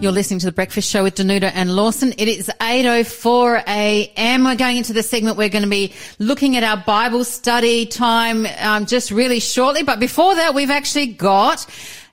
You're listening to the Breakfast Show with Danuta and Lawson. It is 8.04 a.m. We're going into the segment. We're going to be looking at our Bible study time um, just really shortly. But before that, we've actually got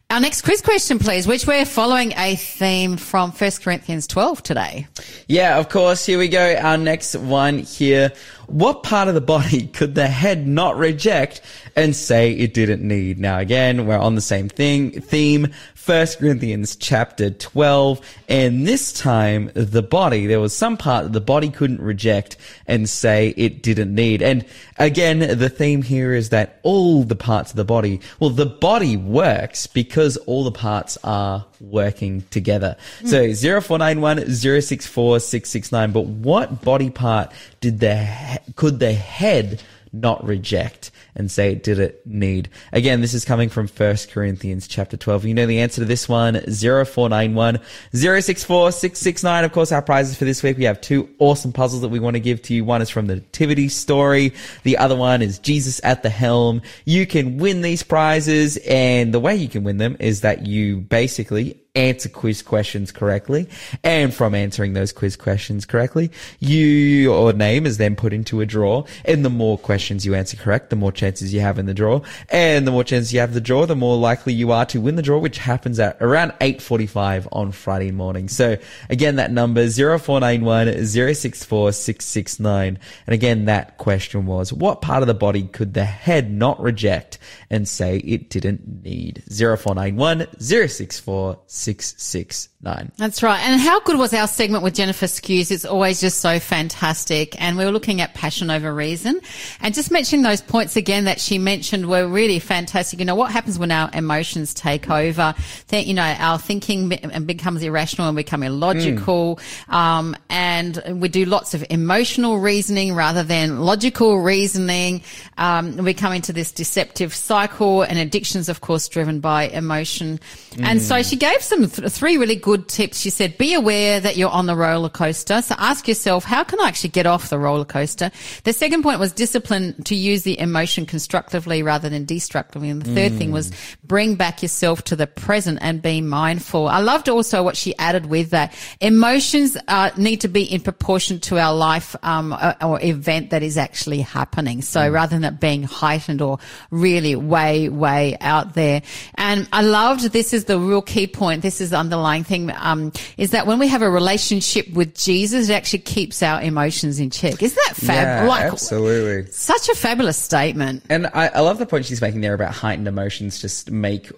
our next quiz question, please, which we're following a theme from 1 Corinthians 12 today. Yeah, of course. Here we go. Our next one here. What part of the body could the head not reject and say it didn't need? Now again, we're on the same thing, theme. First Corinthians chapter 12. And this time, the body, there was some part that the body couldn't reject and say it didn't need. And again, the theme here is that all the parts of the body, well, the body works because all the parts are working together. Mm. So 0491 064 669. But what body part did the, could the head not reject and say, did it need? Again, this is coming from 1 Corinthians chapter 12. You know the answer to this one, 0491 064 669. Of course, our prizes for this week, we have two awesome puzzles that we want to give to you. One is from the Nativity story. The other one is Jesus at the helm. You can win these prizes and the way you can win them is that you basically answer quiz questions correctly. And from answering those quiz questions correctly, you, your name is then put into a draw. And the more questions you answer correct, the more chances you have in the draw. And the more chances you have the draw, the more likely you are to win the draw, which happens at around 8.45 on Friday morning. So again, that number 0491 064 669. And again, that question was, what part of the body could the head not reject and say it didn't need? 0491 064 669. That's right. And how good was our segment with Jennifer Skews? It's always just so fantastic. And we were looking at passion over reason and just mentioning those points again that she mentioned were really fantastic. You know, what happens when our emotions take over? That, you know, our thinking becomes irrational and become illogical. Mm. Um, and we do lots of emotional reasoning rather than logical reasoning. Um, we come into this deceptive cycle and addictions, of course, driven by emotion. Mm. And so she gave some some th- three really good tips. She said, be aware that you're on the roller coaster. So ask yourself, how can I actually get off the roller coaster? The second point was discipline to use the emotion constructively rather than destructively. And the third mm. thing was bring back yourself to the present and be mindful. I loved also what she added with that. Emotions uh, need to be in proportion to our life um, or, or event that is actually happening. So mm. rather than it being heightened or really way, way out there. And I loved this is the real key point this is the underlying thing, um, is that when we have a relationship with Jesus, it actually keeps our emotions in check. Isn't that fab? Yeah, like, absolutely. Such a fabulous statement. And I, I love the point she's making there about heightened emotions just make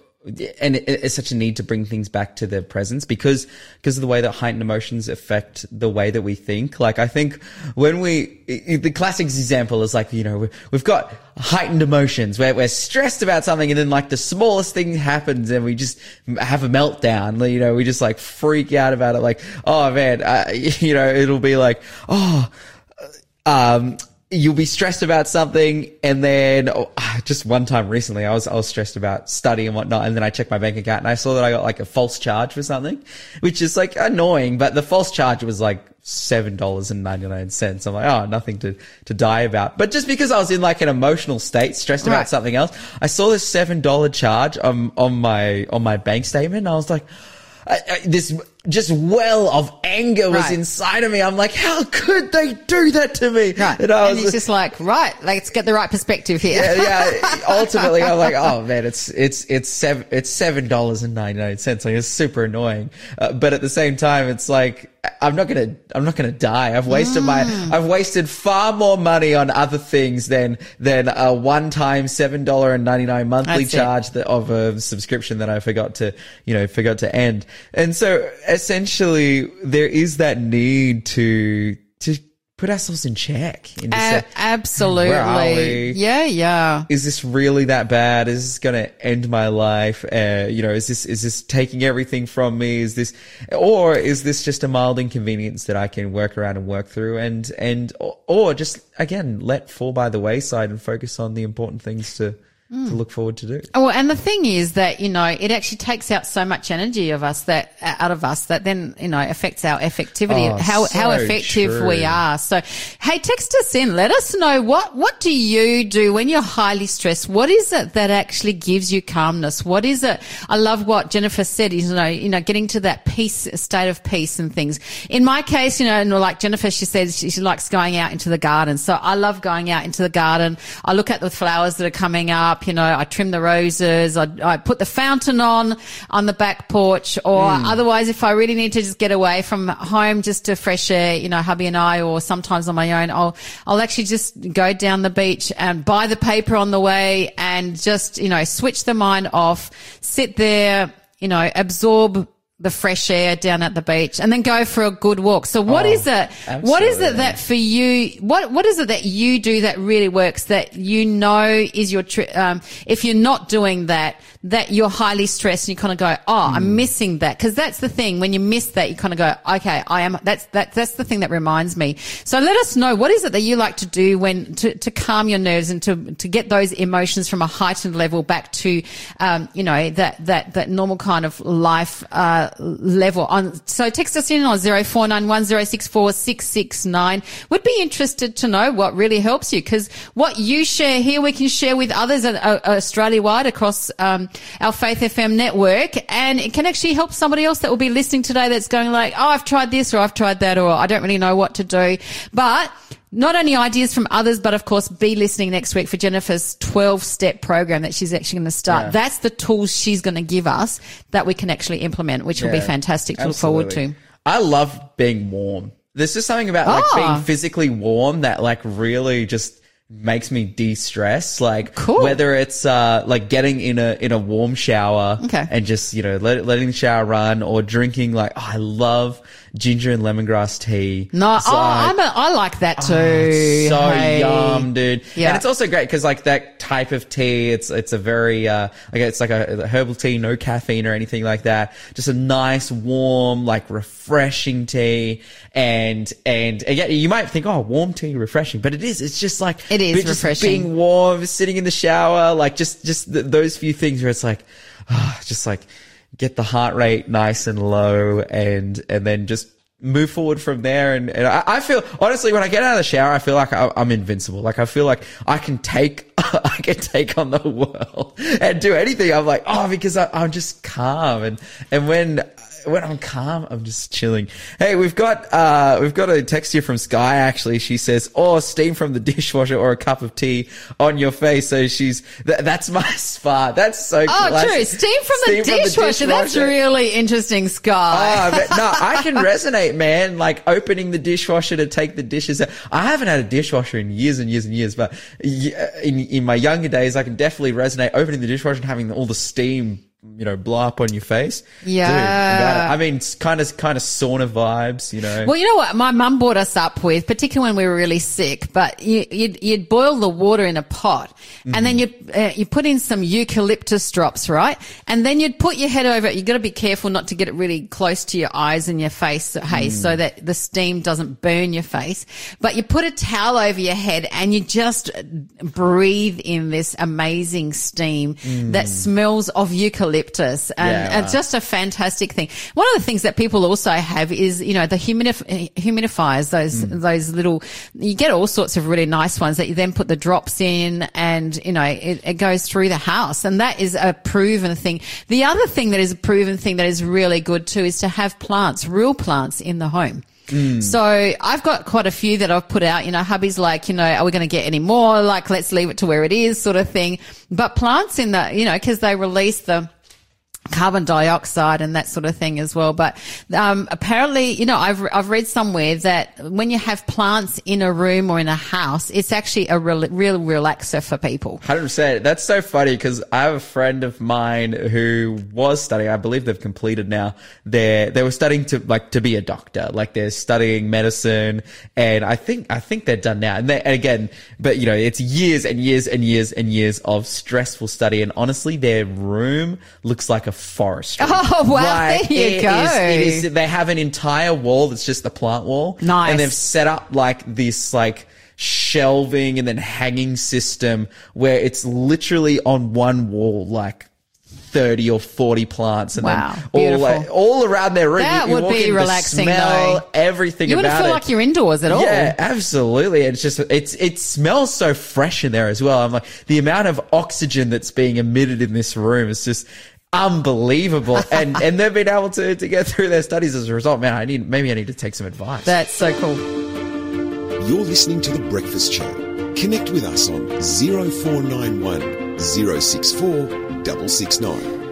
and it's such a need to bring things back to the presence because because of the way that heightened emotions affect the way that we think. Like I think when we the classic example is like you know we've got heightened emotions where we're stressed about something and then like the smallest thing happens and we just have a meltdown. You know we just like freak out about it. Like oh man, uh, you know it'll be like oh. Um, you'll be stressed about something and then oh, ah, just one time recently I was I was stressed about study and whatnot and then I checked my bank account and I saw that I got like a false charge for something which is like annoying but the false charge was like seven dollars and ninety nine cents I'm like oh nothing to to die about but just because I was in like an emotional state stressed right. about something else I saw this seven dollar charge on on my on my bank statement and I was like I, I, this just well of anger was right. inside of me. I'm like, how could they do that to me? Right. And, I was, and he's just like, right, let's get the right perspective here. Yeah. yeah. Ultimately, I'm like, oh man, it's, it's, it's seven, it's $7.99. Like it's super annoying. Uh, but at the same time, it's like, I'm not gonna, I'm not gonna die. I've wasted mm. my, I've wasted far more money on other things than, than a one-time seven dollar and ninety nine monthly That's charge that, of a subscription that I forgot to, you know, forgot to end. And so, essentially there is that need to to put ourselves in check. In uh, absolutely. Yeah, yeah. Is this really that bad? Is this going to end my life? Uh, you know, is this is this taking everything from me? Is this, or is this just a mild inconvenience that I can work around and work through, and and or, or just again let fall by the wayside and focus on the important things to to look forward to do. Oh, and the thing is that you know it actually takes out so much energy of us that uh, out of us that then you know affects our effectivity, Oh, how so how effective true. we are. So, hey, text us in. Let us know what what do you do when you're highly stressed. What is it that actually gives you calmness? What is it? I love what Jennifer said. You know, you know, getting to that peace state of peace and things. In my case, you know, and like Jennifer, she says she, she likes going out into the garden. So I love going out into the garden. I look at the flowers that are coming up. You know, I trim the roses. I, I put the fountain on on the back porch. Or hmm. otherwise, if I really need to just get away from home, just to fresh air, you know, hubby and I, or sometimes on my own, I'll I'll actually just go down the beach and buy the paper on the way and just you know switch the mind off, sit there, you know, absorb the fresh air down at the beach and then go for a good walk. So what Oh, is it? What is it that for you, what, what is it that you do that really works that you know is your, tri- um, if you're not doing that, that you're highly stressed and you kind of go, oh, Hmm. I'm missing that. Cause that's the thing. When you miss that, you kind of go, okay, I am, that's, that, that's the thing that reminds me. So let us know what is it that you like to do when, to, to calm your nerves and to, to get those emotions from a heightened level back to, um, you know, that, that, that normal kind of life, uh, level on. So text us in on 0491 064 669. Would be interested to know what really helps you because what you share here, we can share with others uh, uh, Australia wide across, um, our Faith FM network and it can actually help somebody else that will be listening today that's going like, oh, I've tried this or I've tried that or I don't really know what to do. But not only ideas from others, but of course, be listening next week for Jennifer's 12 step program that she's actually going to start. Yeah. That's the tools she's going to give us that we can actually implement, which will be fantastic to look forward to. I love being warm. There's just something about like Ah. being physically warm that like really just makes me de-stress. Like Cool. whether it's uh like getting in a in a warm shower Okay. and just you know let, letting the shower run or drinking like oh, I love ginger and lemongrass tea. No, oh, like- I'm a, I like that too. Oh, so Hey. yum, dude. Yeah. And it's also great because like that type of tea, it's it's a very uh like it's like a, a herbal tea, no caffeine or anything like that. Just a nice, warm, like refreshing tea. And and again, you might think, oh, warm tea, refreshing, but it is. It's just like It is refreshing. Being warm, sitting in the shower, like just just th- those few things where it's like, ah, just like get the heart rate nice and low, and and then just move forward from there. And, and I, I feel honestly, when I get out of the shower, I feel like I, I'm invincible. Like I feel like I can take, I can take on the world and do anything. I'm like, oh, because I, I'm just calm. And, and when, when I'm calm, I'm just chilling. Hey, we've got, uh, we've got a text here from Sky actually. She says, oh, steam from the dishwasher or a cup of tea on your face. So she's, th- that's my spa. That's so cool. Oh, classic. true. Steam from, Steam the, dishwasher. That's dishwasher. really interesting, Sky. But no, I can resonate, man. Like opening the dishwasher to take the dishes out. I haven't had a dishwasher in years and years and years, but in in my younger days, I can definitely resonate opening the dishwasher and having all the steam, you know, blow up on your face. Yeah. Dude, I mean, it's kind of kind of sauna vibes, you know. Well, you know what my mum brought us up with, particularly when we were really sick. But you, you'd, you'd boil the water in a pot, and then mm-hmm. you uh, you put in some eucalyptus drops, right? And then you'd put your head over it. You got to be careful not to get it really close to your eyes and your face, hey, mm. so that the steam doesn't burn your face. But you put a towel over your head, and you just breathe in this amazing steam that mm. smells of eucalyptus, and, Yeah, and wow. just a fantastic thing. One of the things that people also have is, you know, the humidif- humidifiers, those, Mm. those little, you get all sorts of really nice ones that you then put the drops in and, you know, it, it goes through the house. And that is a proven thing. The other thing that is a proven thing that is really good too is to have plants, real plants in the home. Mm. So I've got quite a few that I've put out. You know, hubby's like, you know, are we going to get any more? Like, let's leave it to where it is sort of thing. But plants in the, you know, cause they release the, carbon dioxide and that sort of thing as well. But um, apparently, you know, I've I've read somewhere that when you have plants in a room or in a house, it's actually a real, real relaxer for people. Hundred percent. That's so funny because I have a friend of mine who was studying. I believe they've completed now. They they were studying to like to be a doctor. Like they're studying medicine, and I think I think they're done now. And, they, and again, but you know, it's years and years and years and years of stressful study. And honestly, their room looks like a forest. Oh, wow, there you it go. is- it is- they have an entire wall that's just the plant wall. Nice. And they've set up like this like shelving and then hanging system where it's literally on one wall, like 30 or 40 plants and Wow, then all, beautiful. like, all around their room. That You- you would be in, the relaxing, smell, though. everything You wouldn't feel it. like you're indoors at all. Yeah, absolutely. It's just it's it smells so fresh in there as well. I'm like the amount of oxygen that's being emitted in this room is just unbelievable. and and they've been able to to get through their studies as a result. Man, I need maybe I need to take some advice. That's so cool. You're listening to The Breakfast Show. Connect with us on 0491 064 669.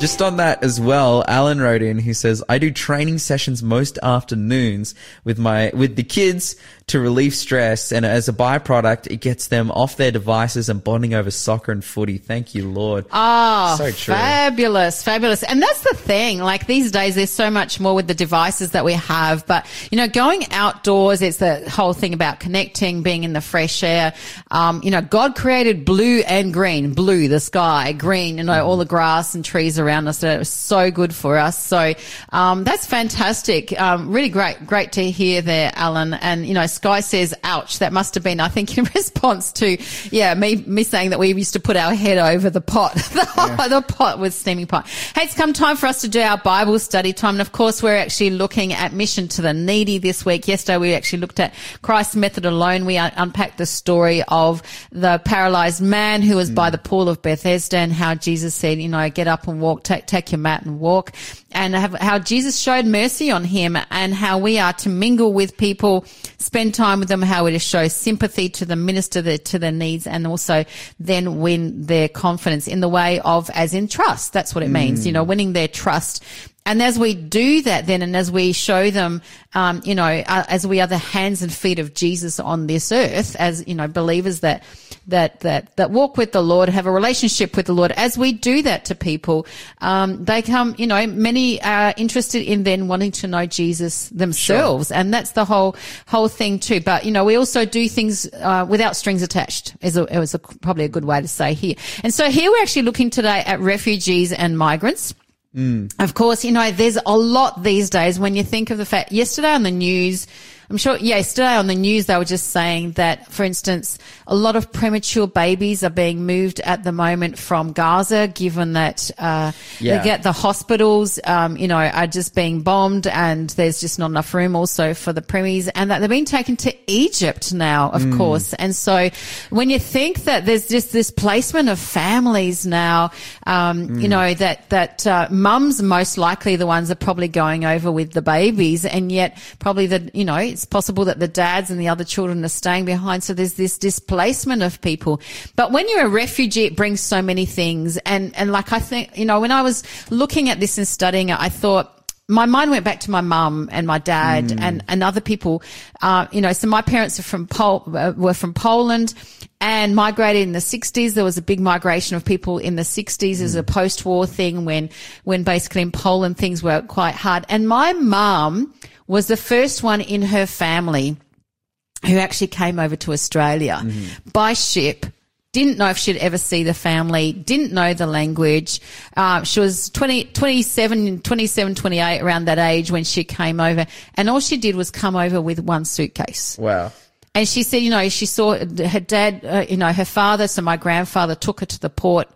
Just on that as well, Alan wrote in. He says, "I do training sessions most afternoons with my with the kids to relieve stress, and as a byproduct, it gets them off their devices and bonding over soccer and footy. Thank you, Lord. Oh, So true. fabulous, fabulous. And that's the thing. Like these days, there's so much more with the devices that we have. But, you know, going outdoors, it's the whole thing about connecting, being in the fresh air. Um, you know, God created blue and green, blue, the sky, green, you know, all the grass and trees around us that are so good for us. So, um, that's fantastic. Um, really great, great to hear there, Alan. And, you know, Sky says, ouch, that must have been, I think, in response to, yeah, me, me saying that we used to put our head over the pot, the, the pot with steaming pot. Hey, it's come time for us to do our Bible study time. And of course, we're actually looking at mission to the needy this week. Yesterday, we actually looked at Christ's method alone. We unpacked the story of the paralyzed man who was by the pool of Bethesda and how Jesus said, you know, get up and walk, take, take your mat and walk and have, how Jesus showed mercy on him and how we are to mingle with people, spend time with them, how we're to show sympathy to the minister the, to their needs, and also then win their confidence in the way of, as in trust. That's what it means, you know, mm. winning their trust. And as we do that then, and as we show them, um, you know, uh, as we are the hands and feet of Jesus on this earth, as, you know, believers that, that, that, that walk with the Lord, have a relationship with the Lord, as we do that to people, um, they come, you know, many are interested in then wanting to know Jesus themselves. And that's the whole, whole thing too. But, you know, we also do things, uh, without strings attached is a, is a, probably a good way to say here. And so here we're actually looking today at refugees and migrants. Mm. Of course, you know, there's a lot these days when you think of the fact yesterday on the news, I'm sure yesterday on the news they were just saying that, for instance, a lot of premature babies are being moved at the moment from Gaza, given that uh, Yeah. they get the hospitals, um, you know, are just being bombed, and there's just not enough room also for the premies, and that they're being taken to Egypt now, of course. And so, when you think that there's just this placement of families now, um, you know, that that uh, mums most likely the ones are probably going over with the babies, and yet probably the you know it's possible that the dads and the other children are staying behind. So there's this displacement of people. But when you're a refugee, it brings so many things, and and like I think you know when I was looking at this and studying it, I thought my mind went back to my mum and my dad and, and other people. Uh, you know, so my parents are from Pol- uh, were from Poland and migrated in the 60s. There was a big migration of people in the 60s as a post-war thing when, when basically in Poland things were quite hard. And my mum was the first one in her family who actually came over to Australia by ship. Didn't know if she'd ever see the family, didn't know the language. Uh, she was 20, 27, 27, 28 around that age when she came over. And all she did was come over with one suitcase. Wow. And she said, you know, she saw her dad, uh, you know, her father, so my grandfather took her to the port,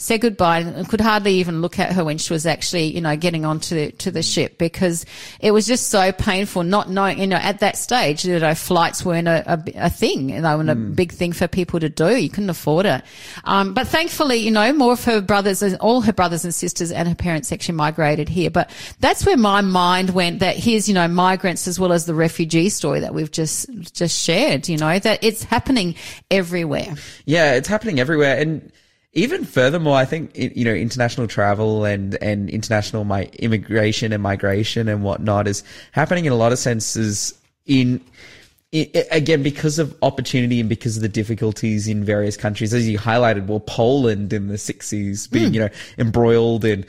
said goodbye, and could hardly even look at her when she was actually, you know, getting onto the, to the ship because it was just so painful not knowing, you know, at that stage, you know, flights weren't a, a, a thing, you know, and a big thing for people to do. You couldn't afford it. Um, but thankfully, you know, more of her brothers and all her brothers and sisters and her parents actually migrated here. But that's where my mind went that here's, you know, migrants as well as the refugee story that we've just, just shared, you know, that it's happening everywhere. Yeah, it's happening everywhere. And even furthermore, I think, you know, international travel and, and international my immigration and migration and whatnot is happening in a lot of senses in, again, because of opportunity and because of the difficulties in various countries, as you highlighted, well, Poland in the sixties being, Hmm. you know, embroiled in,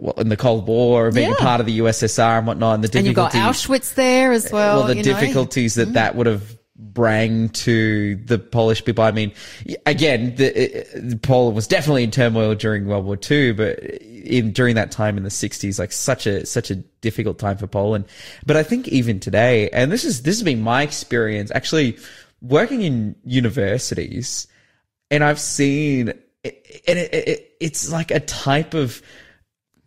well, in the Cold War, being Yeah. a part of the USSR and whatnot, and the And you've got. Auschwitz there as well. well, the you know. difficulties that that would have brang to the Polish people. I mean, again, the, uh, Poland was definitely in turmoil during World War II, but in during that time in the '60s, like such a such a difficult time for Poland. But I think even today, and this is this has been my experience actually working in universities and I've seen, and it, it, it's like a type of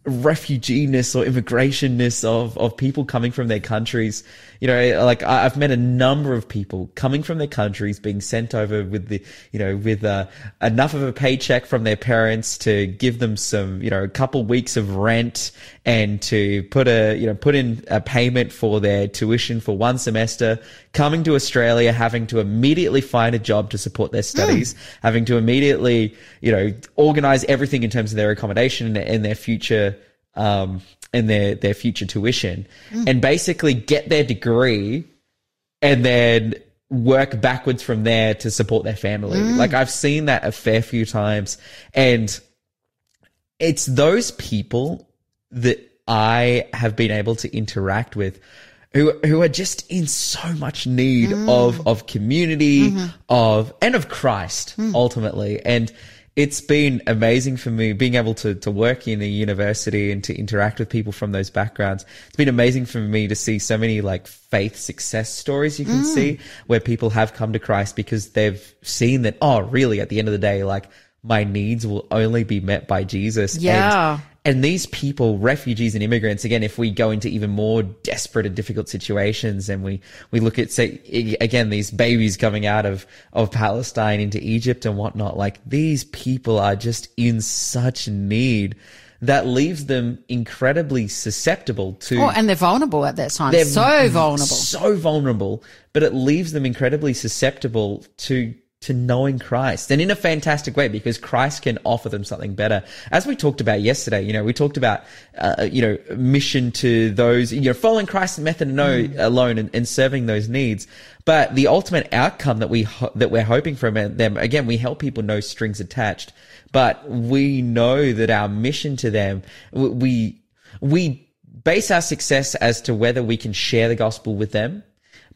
refugee-ness or immigration-ness of, of people coming from their countries. You know, like I- I've met a number of people coming from their countries being sent over with the, you know, with uh, enough of a paycheck from their parents to give them some, you know, a couple weeks of rent and to put a, you know, put in a payment for their tuition for one semester, coming to Australia, having to immediately find a job to support their studies, hmm. having to immediately, you know, organize everything in terms of their accommodation and, their future, um, and their, their future tuition. Hmm. And basically get their degree and then work backwards from there to support their family. Hmm. Like I've seen that a fair few times. And it's those people that I have been able to interact with who who are just in so much need mm. of of community mm-hmm. of and of Christ hmm. ultimately and it's been amazing for me being able to to work in a university and to interact with people from those backgrounds. It's been amazing for me to see so many like faith success stories you can mm. see where people have come to Christ because they've seen that oh really at the end of the day like my needs will only be met by Jesus. Yeah. and these people, refugees and immigrants, again, if we go into even more desperate and difficult situations and we, we look at, say, again, these babies coming out of, of Palestine into Egypt and whatnot, like these people are just in such need that leaves them incredibly susceptible to Oh, and they're vulnerable at that time. they're so vulnerable. so vulnerable, but it leaves them incredibly susceptible to to knowing Christ and in a fantastic way because Christ can offer them something better. As we talked about yesterday, you know, we talked about, uh, you know, mission to those, you know, following Christ's method no, alone and, and serving those needs. But the ultimate outcome that we, ho- that we're hoping from them, again, we help people no strings attached, but we know that our mission to them, we, we base our success as to whether we can share the gospel with them.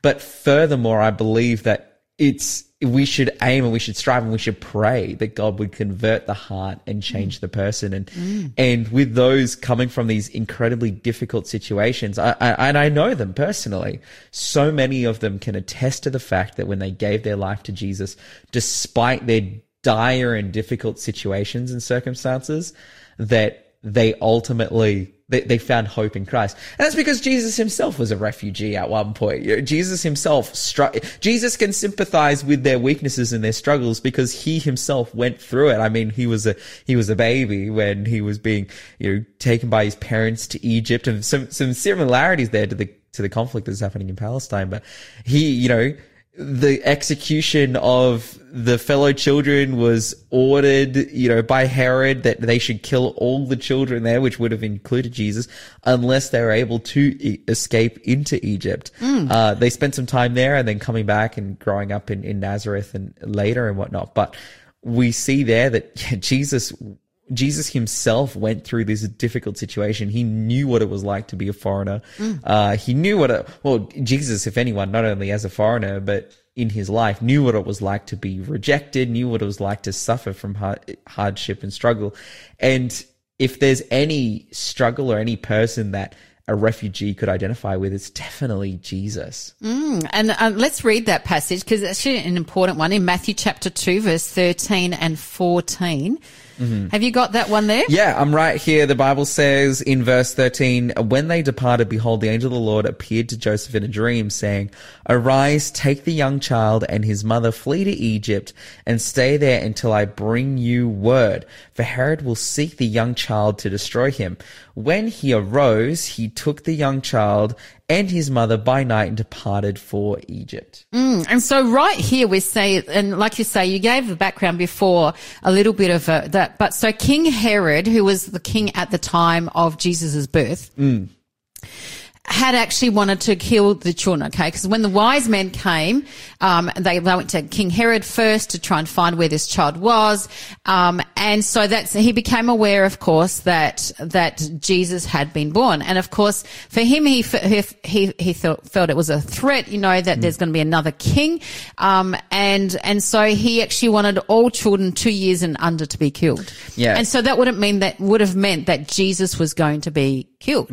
But furthermore, I believe that it's, we should aim and we should strive and we should pray that God would convert the heart and mm. change the person. And, mm. and with those coming from these incredibly difficult situations, I, I, and I know them personally, so many of them can attest to the fact that when they gave their life to Jesus, despite their dire and difficult situations and circumstances, that they ultimately they, they found hope in Christ. And that's because Jesus himself was a refugee at one point. Jesus himself struck, Jesus can sympathize with their weaknesses and their struggles because he himself went through it. I mean, he was a, he was a baby when he was being, you know, taken by his parents to Egypt and some, some similarities there to the, to the conflict that's happening in Palestine. But he, you know, the execution of the fellow children was ordered, you know, by Herod that they should kill all the children there, which would have included Jesus, unless they were able to e- escape into Egypt. Uh, they spent some time there and then coming back and growing up in, in Nazareth and later and whatnot. But we see there that yeah, Jesus Jesus himself went through this difficult situation. He knew what it was like to be a foreigner. Uh, he knew what it, well, Jesus, if anyone, not only as a foreigner, but in his life, knew what it was like to be rejected, knew what it was like to suffer from hard, hardship and struggle. And if there's any struggle or any person that a refugee could identify with, it's definitely Jesus. And uh, let's read that passage because it's actually an important one in Matthew chapter 2, verse 13 and 14. Mm-hmm. Have you got that one there? Yeah, I'm right here. The Bible says in verse 13, when they departed, behold, the angel of the Lord appeared to Joseph in a dream saying, arise, take the young child and his mother, flee to Egypt and stay there until I bring you word. For Herod will seek the young child to destroy him. When he arose, he took the young child and his mother by night and departed for Egypt. Mm, and so right here we say, and like you say, you gave the background before a little bit of a, that, but so King Herod, who was the king at the time of Jesus' birth, mm. Had actually wanted to kill the children, okay? Because when the wise men came, um, they, they went to King Herod first to try and find where this child was. Um, and so that's, he became aware, of course, that, that Jesus had been born. And of course, for him, he, he, he, he felt, felt it was a threat, you know, that there's going to be another king. Um, and, and so he actually wanted all children two years and under to be killed. Yeah. And so that would have mean that would have meant that Jesus was going to be killed.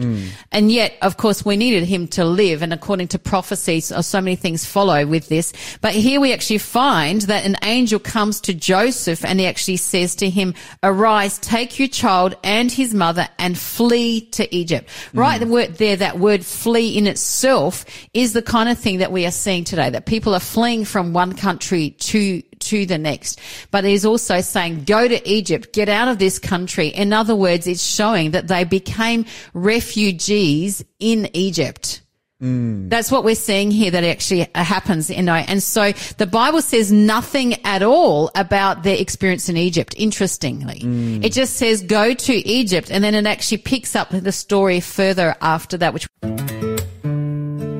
And yet, of course, we needed him to live. And according to prophecies, uh, so many things follow with this. But here we actually find that an angel comes to Joseph and he actually says to him, arise, take your child and his mother and flee to Egypt. Right the word there, that word flee in itself is the kind of thing that we are seeing today, that people are fleeing from one country to to the next. But it is also saying, go to Egypt, get out of this country. In other words, it's showing that they became refugees in Egypt. Mm. That's what we're seeing here that actually happens, you know. And so the Bible says nothing at all about their experience in Egypt, interestingly. Mm. It just says go to Egypt and then it actually picks up the story further after that, which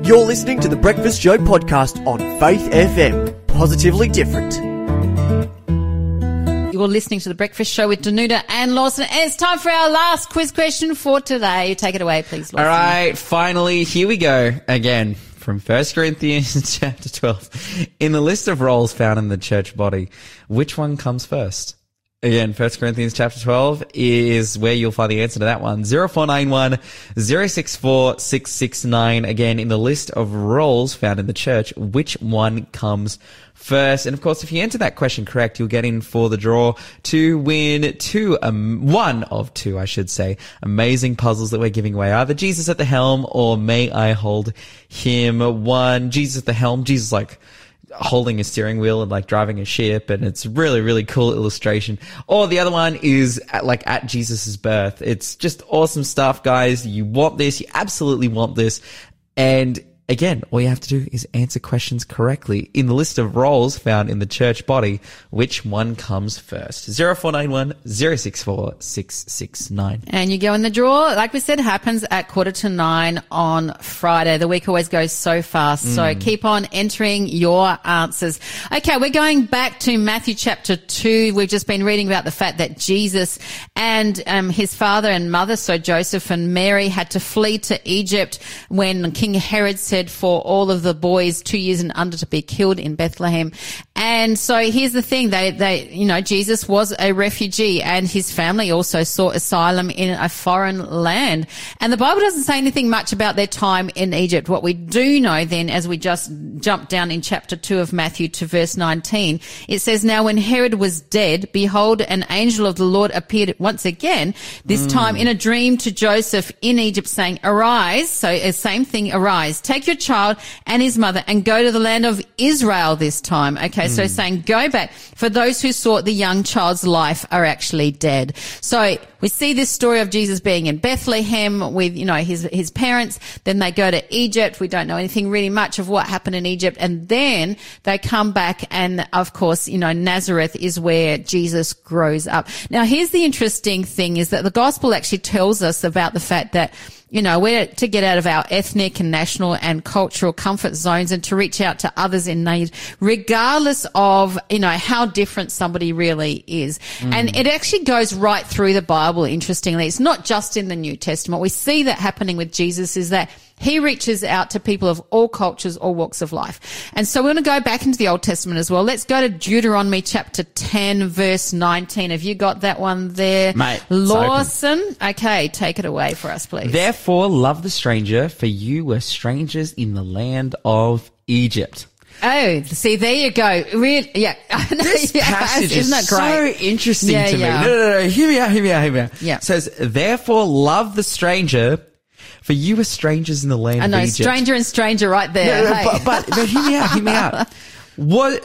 You're listening to the Breakfast Show podcast on Faith FM. Positively different. You're listening to the Breakfast Show with Danuta and Lawson. And it's time for our last quiz question for today. Take it away, please, Lawson. All right, finally, here we go again from 1 Corinthians chapter 12. In the list of roles found in the church body, which one comes first? Again, 1 Corinthians chapter 12 is where you'll find the answer to that one. 0491 064 669. Again, in the list of roles found in the church, which one comes first? And of course, if you answer that question correct, you'll get in for the draw to win two, um, one of two, I should say, amazing puzzles that we're giving away. Either Jesus at the helm or May I hold him. One, Jesus at the helm. Jesus like, holding a steering wheel and like driving a ship and it's really really cool illustration. Or the other one is at, like at jesus's birth. It's just awesome stuff guys. You want this. You absolutely want this. And again all you have to do is answer questions correctly in the list of roles found in the church body which one comes first 0491 064 669 And you go in the draw, like we said, happens at quarter to nine on Friday. The week always goes so fast. Mm. So keep on entering your answers. Okay, we're going back to Matthew chapter two. We've just been reading about the fact that Jesus and um, his father and mother, so Joseph and Mary, had to flee to Egypt when King Herod said for all of the boys two years and under to be killed in Bethlehem. And so here's the thing. They, they, you know, Jesus was a refugee and his family also sought asylum in a foreign land. And the Bible doesn't say anything much about their time in Egypt. What we do know then, as we just jump down in chapter two of Matthew to verse 19, it says, Now when Herod was dead, behold, an angel of the Lord appeared once again, this time in a dream to Joseph in Egypt saying, arise. So uh, same thing, arise, take your child and his mother and go to the land of Israel this time. Okay. So hmm. saying go back for those who sought the young child's life are actually dead. So we see this story of Jesus being in Bethlehem with, you know, his, his parents. Then they go to Egypt. We don't know anything really much of what happened in Egypt. And then they come back and of course, you know, Nazareth is where Jesus grows up. Now here's the interesting thing is that the gospel actually tells us about the fact that you know, we're to get out of our ethnic and national and cultural comfort zones and to reach out to others in need, regardless of, you know, how different somebody really is. And mm. it actually goes right through the Bible, interestingly. It's not just in the New Testament. We see that happening with Jesus is that he reaches out to people of all cultures, all walks of life. And so we're going to go back into the Old Testament as well. Let's go to Deuteronomy chapter 10, verse 19. Have you got that one there? Mate. Lawson? Okay, take it away for us, please. Therefore, love the stranger, for you were strangers in the land of Egypt. Oh, see, there you go. Real, yeah. This Yeah, passage isn't that great? so interesting Yeah, to me. No, no, no, no. Hear me out, hear me out, hear me out. Yeah. It says, therefore, love the stranger, for you were strangers in the land I know, of Egypt. stranger and stranger right there. No, no, Hey. but, but, but hear me out, hear me out. What,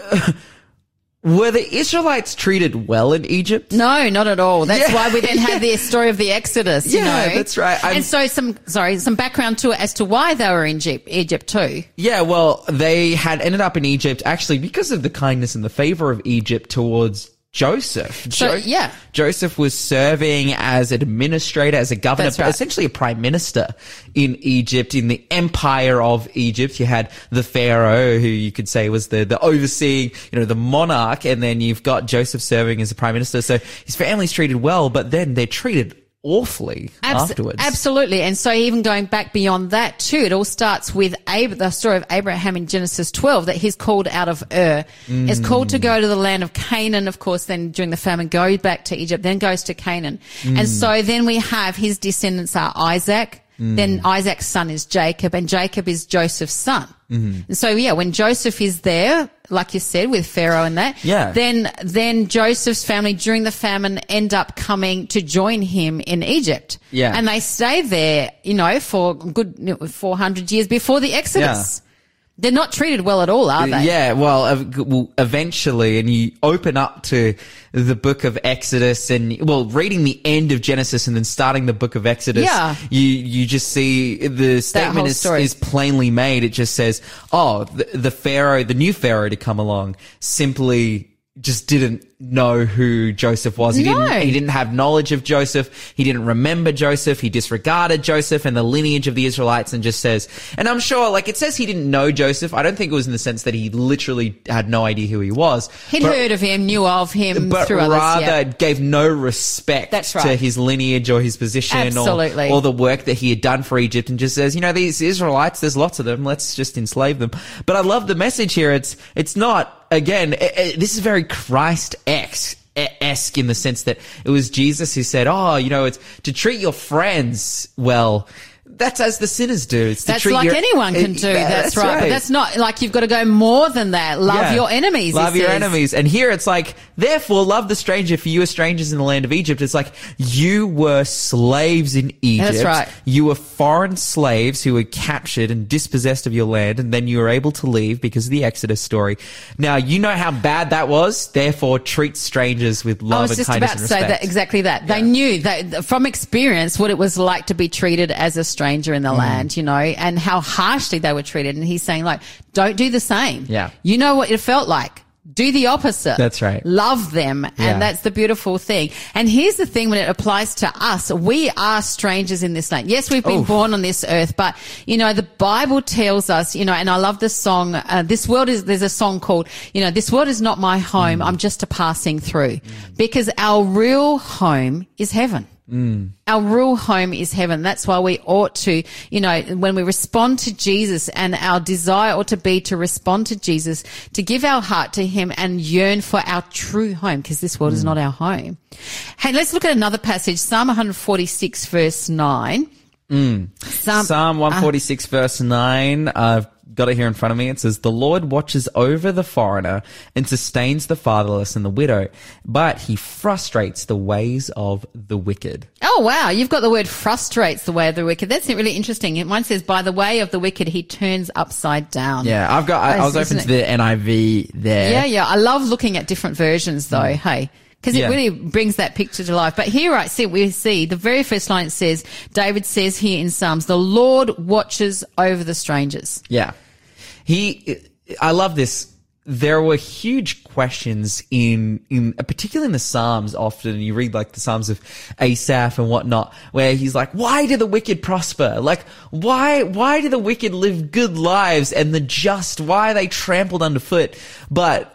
were the Israelites treated well in Egypt? No, not at all. That's Yeah. why we then had the story of the Exodus. you Yeah, know? that's right. I'm- and so some, sorry, some background to it as to why they were in Egypt, Egypt too. Yeah, well, they had ended up in Egypt actually because of the kindness and the favor of Egypt towards Joseph. So, yeah. Joseph was serving as administrator, as a governor, right. essentially a prime minister in Egypt, in the empire of Egypt. You had the Pharaoh, who you could say was the, the overseeing, you know, the monarch, and then you've got Joseph serving as a prime minister. So his family's treated well, but then they're treated awfully Abs- afterwards. Absolutely. And so even going back beyond that too, it all starts with Ab- the story of Abraham in Genesis 12 that he's called out of Ur. Is mm. called to go to the land of Canaan, of course, then during the famine, go back to Egypt, then goes to Canaan. And mm. so then we have his descendants are Isaac, Mm. then Isaac's son is Jacob, and Jacob is Joseph's son. Mm-hmm. And so yeah, when Joseph is there, like you said, with Pharaoh and that, Yeah. then then Joseph's family during the famine end up coming to join him in Egypt. Yeah. And they stay there, you know, for good 400 years before the Exodus. They're not treated well at all, are they? Yeah, well, eventually, and you open up to the book of Exodus, and well, reading the end of Genesis and then starting the book of Exodus, Yeah. you you just see the statement is, is plainly made. It just says, "Oh, the, the Pharaoh, the new Pharaoh to come along, simply." Just didn't know who Joseph was. He No. didn't. He didn't have knowledge of Joseph. He didn't remember Joseph. He disregarded Joseph and the lineage of the Israelites and just says, and I'm sure, like, it says he didn't know Joseph. I don't think it was in the sense that he literally had no idea who he was. He'd but, heard of him, knew of him but through others. rather yeah. gave no respect That's right. to his lineage or his position Absolutely. or, or the work that he had done for Egypt and just says, you know, these Israelites, there's lots of them. Let's just enslave them. But I love the message here. It's, it's not, again, this is very Christ-esque. Esque in the sense that it was Jesus who said, "Oh, you know, it's to treat your friends well. That's as the sinners do. It's That's like your- anyone can do. yeah, That's, right. But that's not like you've got to go more than that. Love yeah. your enemies. Love your says. enemies. And here it's like, therefore, love the stranger, for you are strangers in the land of Egypt. It's like, you were slaves in Egypt. That's right. You were foreign slaves who were captured and dispossessed of your land, and then you were able to leave because of the Exodus story. Now, you know how bad that was. Therefore, treat strangers with love. I love was and just about to say that exactly that. They knew that from experience what it was like to be treated as a stranger in the Mm. land, you know, and how harshly they were treated. And he's saying like, don't do the same. Yeah. You know what it felt like. Do the opposite. That's right. Love them. And Yeah. that's the beautiful thing. And here's the thing when it applies to us, we are strangers in this land. Yes, we've been Oof. born on this earth, but you know, the Bible tells us, you know, and I love this song, uh, this world is, there's a song called, you know, this world is not my home. I'm just a passing through because our real home is heaven. Mm. Our real home is heaven. That's why we ought to, you know, when we respond to Jesus and our desire ought to be to respond to Jesus, to give our heart to him and yearn for our true home because this world is mm. not our home. Hey, let's look at another passage, Psalm 146 verse 9. Mm. Psalm, Psalm ah. 146 verse 9. I've got it here in front of me. It says, The Lord watches over the foreigner and sustains the fatherless and the widow, but he frustrates the ways of the wicked. Oh wow, you've got the word frustrates the way of the wicked. That's really interesting. Mine says, by the way of the wicked, he turns upside down. Yeah, I've got, I, I was open to the NIV there. Yeah, yeah. I love looking at different versions though. Mm. Hey. Because it. Yeah. really brings that picture to life. But here, I see, we see the very first line it says, David says here in Psalms, the Lord watches over the strangers. Yeah. He, I love this. There were huge questions in, in, particularly in the Psalms often, you read like the Psalms of Asaph and whatnot, where he's like, why do the wicked prosper? Like, why, why do the wicked live good lives and the just, why are they trampled underfoot? But,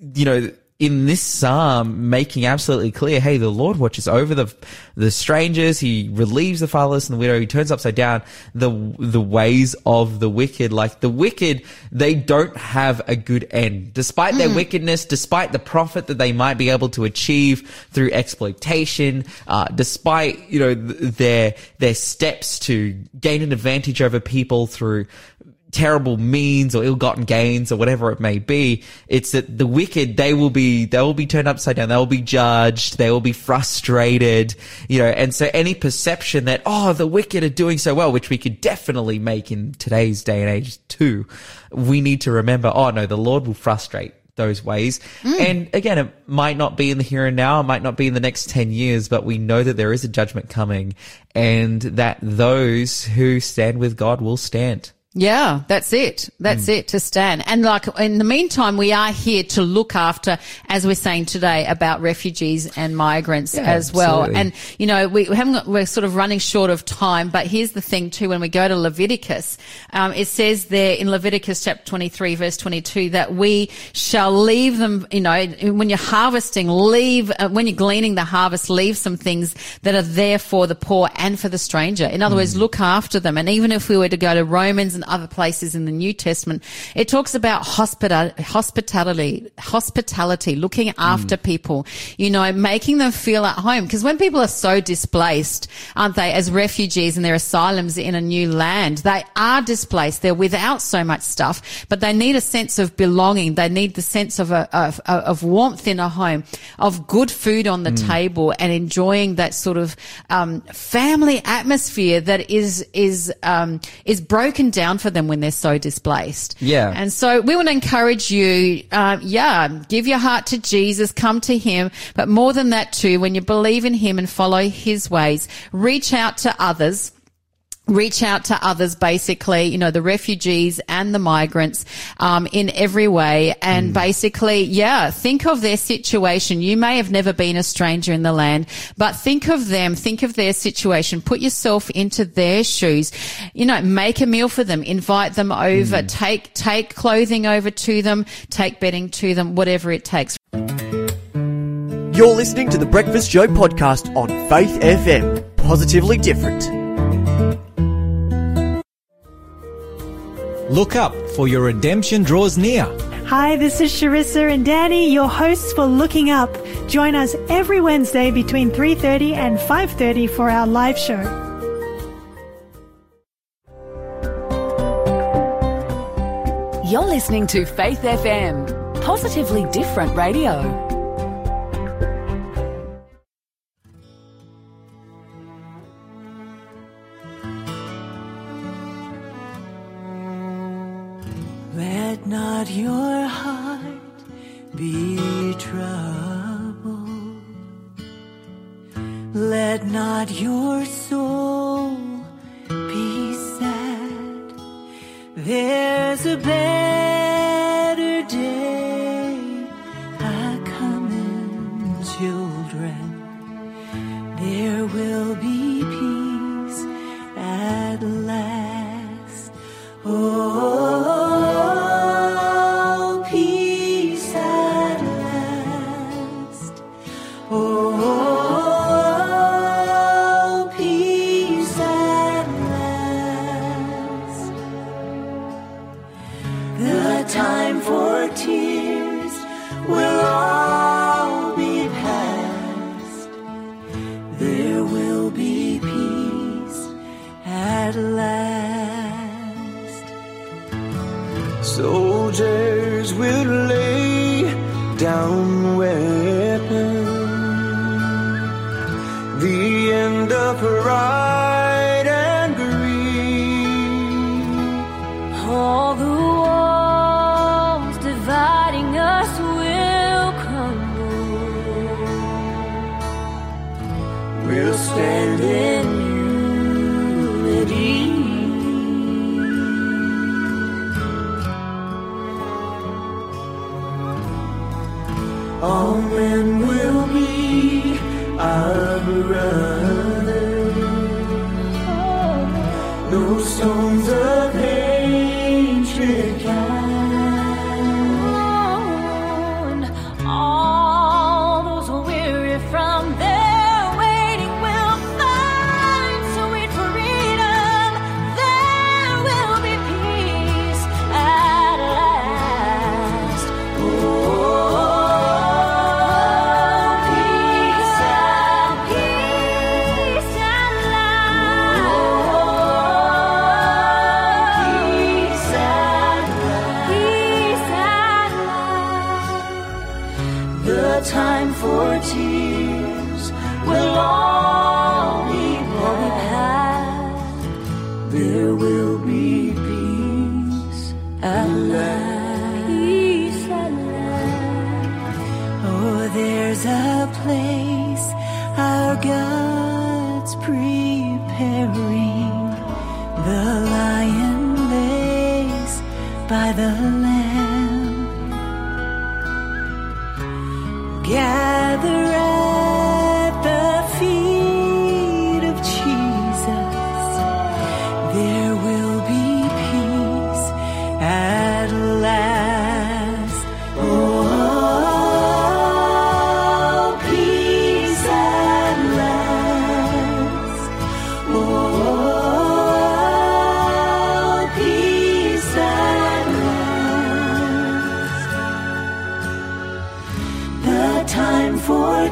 you know, in this psalm, making absolutely clear, hey, the Lord watches over the the strangers. He relieves the fatherless and the widow. He turns upside down the the ways of the wicked. Like the wicked, they don't have a good end, despite their wickedness, despite the profit that they might be able to achieve through exploitation, uh, despite you know th- their their steps to gain an advantage over people through terrible means or ill-gotten gains or whatever it may be. It's that the wicked, they will be, they will be turned upside down. They will be judged. They will be frustrated, you know, and so any perception that, oh, the wicked are doing so well, which we could definitely make in today's day and age too, we need to remember, oh no, the Lord will frustrate those ways. Hmm. And again, it might not be in the here and now, it might not be in the next 10 years, but we know that there is a judgment coming and that those who stand with God will stand. Yeah, that's it. That's it to stand. And like in the meantime, we are here to look after, as we're saying today, about refugees and migrants Yeah, as well. absolutely. And you know, we haven't got, we're sort of running short of time, but here's the thing too, when we go to Leviticus, um, it says there in Leviticus chapter 23 verse 22 that we shall leave them, you know, when you're harvesting, leave, uh, when you're gleaning the harvest, leave some things that are there for the poor and for the stranger. In other words, look after them. And even if we were to go to Romans and other places in the New Testament, it talks about hospita- hospitality, hospitality, looking after people, you know, making them feel at home. Because when people are so displaced, aren't they, as refugees and their asylums in a new land, they are displaced. They're without so much stuff, but they need a sense of belonging. They need the sense of a, of, of warmth in a home, of good food on the table and enjoying that sort of, um, family atmosphere that is, is, um, is broken down for them when they're so displaced. Yeah. And so we want to encourage you, um, yeah, give your heart to Jesus, come to Him, but more than that too, when you believe in Him and follow His ways, reach out to others reach out to others basically you know the refugees and the migrants um, in every way. And basically yeah think of their situation. You may have never been a stranger in the land but think of them think of their situation. Put yourself into their shoes. You know make a meal for them. Invite them over. Take take clothing over to them. Take bedding to them. Whatever it takes. You're listening to the Breakfast Show podcast on Faith FM. Positively different. Look up, for your redemption draws near. Hi, this is Sharissa and Danny, your hosts for Looking Up. Join us every Wednesday between 3:30 and 5:30 for our live show. You're listening to Faith FM, positively different radio. Tears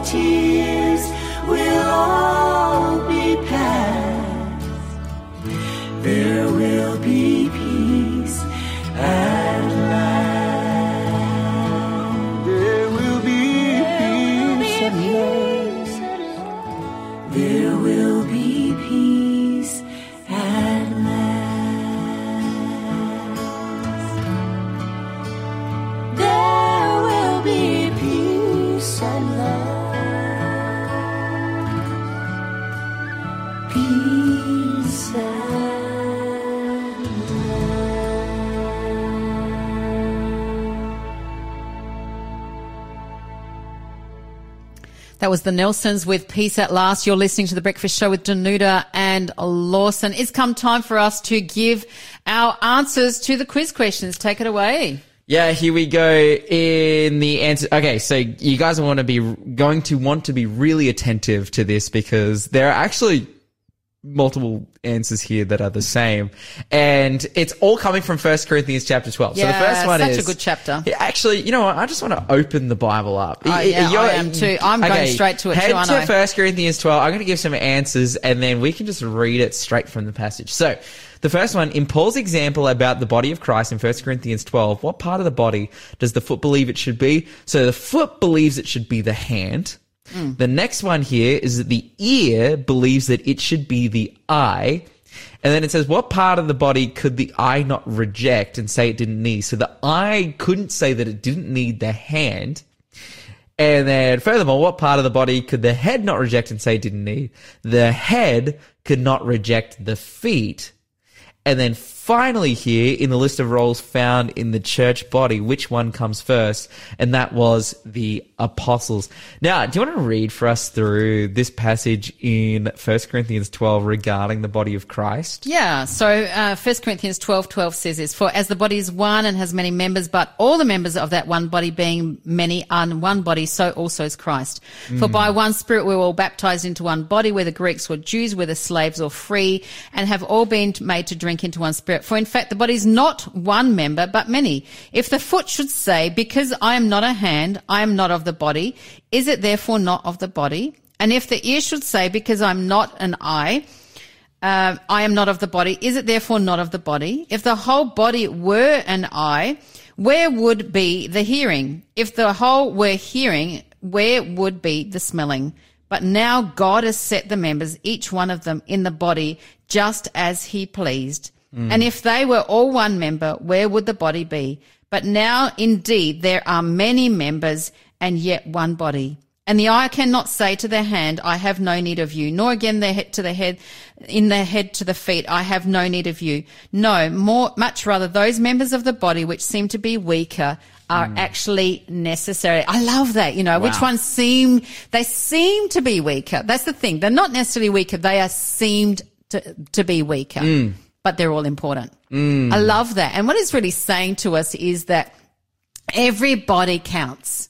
tears will all be past. There will be That was the Nelsons with Peace at Last. You're listening to the Breakfast Show with Danuta and Lawson. It's come time for us to give our answers to the quiz questions. Take it away. Yeah, here we go in the answer. Okay, so you guys want to be going to want to be really attentive to this because there are actually multiple answers here that are the same, and it's all coming from First Corinthians chapter twelve. so the first one is such a good chapter. Yeah, actually, you know what? I just want to open the Bible up. Oh, yeah, you're- I am too. I'm going straight to it Head too, to First Corinthians twelve. I'm going to give some answers, and then we can just read it straight from the passage. So. The first one, in Paul's example about the body of Christ in 1 Corinthians 12, what part of the body does the foot believe it should be? So the foot believes it should be the hand. Mm. The next one here is that the ear believes that it should be the eye. And then it says, what part of the body could the eye not reject and say it didn't need? So the eye couldn't say that it didn't need the hand. And then furthermore, what part of the body could the head not reject and say it didn't need? The head could not reject the feet. And then finally here in the list of roles found in the church body, which one comes first? And that was the apostles. Now, do you want to read for us through this passage in 1 Corinthians 12 regarding the body of Christ? Yeah. So, uh, 1 Corinthians 12, 12 says this, for as the body is one and has many members, but all the members of that one body being many are one body, so also is Christ. For by one spirit we were all baptized into one body, whether Greeks or Jews, whether slaves or free, and have all been made to drink into one spirit. For in fact, the body is not one member, but many. If the foot should say, because I am not a hand, I am not of the body, is it therefore not of the body? And if the ear should say, because I'm not an eye, uh, I am not of the body. Is it therefore not of the body? If the whole body were an eye, where would be the hearing? If the whole were hearing, where would be the smelling? But now God has set the members, each one of them, in the body just as he pleased. And if they were all one member, where would the body be? But now indeed there are many members and yet one body. And the eye cannot say to the hand, I have no need of you, nor again the head to the head, in the head to the feet, I have no need of you. No, more, much rather those members of the body which seem to be weaker are mm. actually necessary. I love that, you know, which ones seem, they seem to be weaker. That's the thing. They're not necessarily weaker. They are seemed to, to be weaker, mm. But they're all important. I love that. And what it's really saying to us is that everybody counts.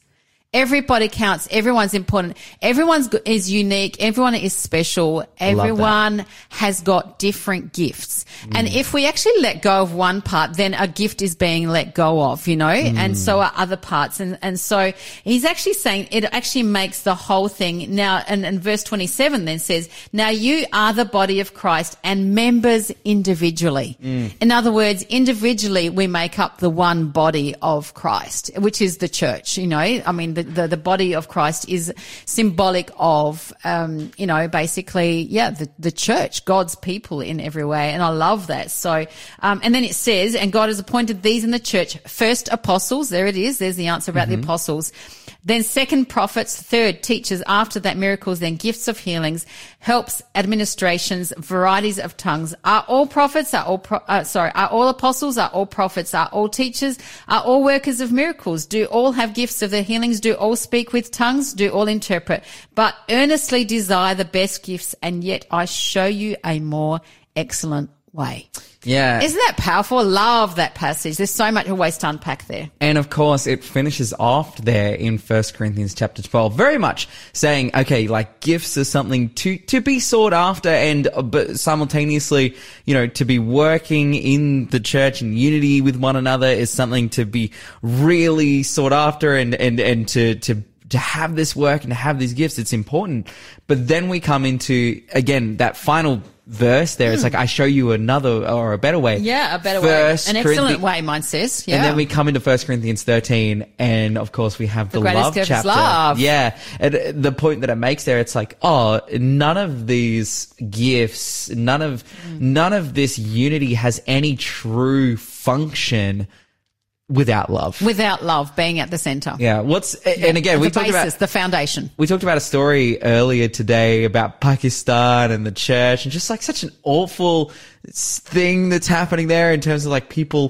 Everybody counts. Everyone's important. Everyone's is unique. Everyone is special. Everyone has got different gifts. Mm. And if we actually let go of one part, then a gift is being let go of, you know, mm. and so are other parts. And, and so he's actually saying it actually makes the whole thing now. And, and verse 27 then says, now you are the body of Christ and members individually. Mm. In other words, individually we make up the one body of Christ, which is the church, you know, I mean, the, the, the body of Christ is symbolic of, um, you know, basically, yeah, the, the church, God's people in every way. And I love that. So, um, and then it says, and God has appointed these in the church, first apostles. There it is. There's the answer about the apostles. Then second prophets, third teachers, after that miracles, then gifts of healings, helps, administrations, varieties of tongues. Are all prophets? Are all pro- uh, sorry? Are all apostles? Are all prophets? Are all teachers? Are all workers of miracles? Do all have gifts of the healings? Do all speak with tongues? Do all interpret? But earnestly desire the best gifts, and yet I show you a more excellent way. Yeah. Isn't that powerful? Love that passage. There's so much always to unpack there. And of course, it finishes off there in 1 Corinthians chapter 12, very much saying, okay, like gifts are something to, to be sought after and, uh, but simultaneously, you know, to be working in the church in unity with one another is something to be really sought after and, and, and to, to, to have this work and to have these gifts, it's important. But then we come into, again, that final verse there. It's like, I show you another or a better way. Hmm. Yeah, a better First way. An excellent way, mine says. Yeah. And then we come into 1 Corinthians 13, and of course we have the, greatest love chapter. love. Yeah. And uh, the point that it makes there, it's like, oh, none of these gifts, none of, Mm. none of this unity has any true function without love. Without love being at the center. yeah. What's, and again, we talked basis, about, the foundation. we talked about a story earlier today about Pakistan and the church and just like such an awful thing that's happening there in terms of like people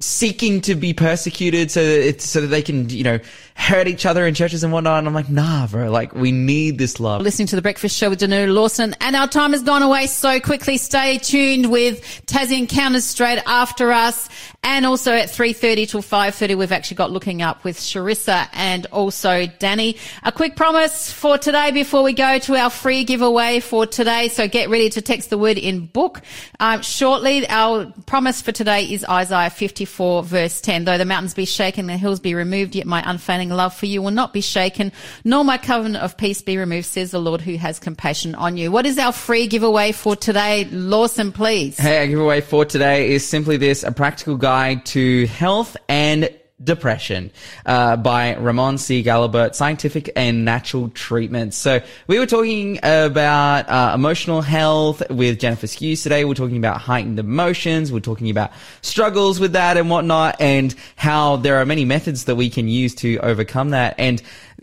seeking to be persecuted so that it's so that they can, you know, hurt each other in churches and whatnot. And I'm like, nah, bro, like we need this love. Listening to the Breakfast Show with Danuta Lawson, and our time has gone away so quickly. Stay tuned with Tassie Encounters straight after us, and also at three thirty till five thirty, we've actually got looking up with Sharissa and also Danny. A quick promise for today before we go to our free giveaway for today. So get ready to text the word in book um, shortly. Our promise for today is Isaiah fifty four verse ten. Though the mountains be shaken, the hills be removed, yet my unfailing love for you will not be shaken, nor my covenant of peace be removed, says the Lord who has compassion on you. What is our free giveaway for today? Lawson, please. Hey, our giveaway for today is simply this, a practical guide to health and Depression uh, by Ramon C. Galabert, Scientific and Natural Treatments. So we were talking about uh, emotional health with Jennifer Skews today. We're talking about heightened emotions. We're talking about struggles with that and whatnot and how there are many methods that we can use to overcome that. And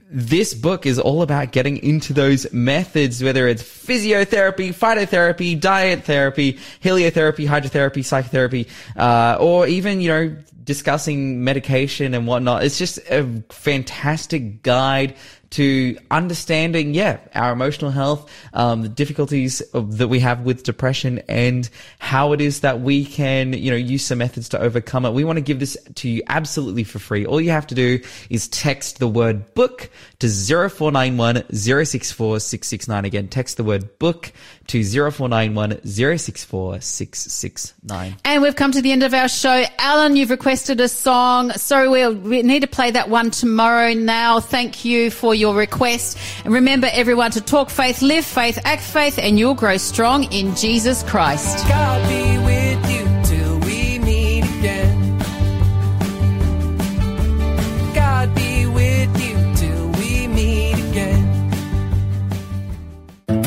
this book is all about getting into those methods, whether it's physiotherapy, phytotherapy, diet therapy, heliotherapy, hydrotherapy, psychotherapy, uh, or even, you know, discussing medication and whatnot. It's just a fantastic guide to understanding, yeah, our emotional health, um, the difficulties of, that we have with depression and how it is that we can, you know, use some methods to overcome it. We want to give this to you absolutely for free. All you have to do is text the word book to 0491 064 669. Again, text the word book to 0491 064 669. And we've come to the end of our show. Alan, you've requested a song. Sorry, we'll, we need to play that one tomorrow now. Thank you for your request. And remember everyone to talk faith, live faith, act faith, and you'll grow strong in Jesus Christ.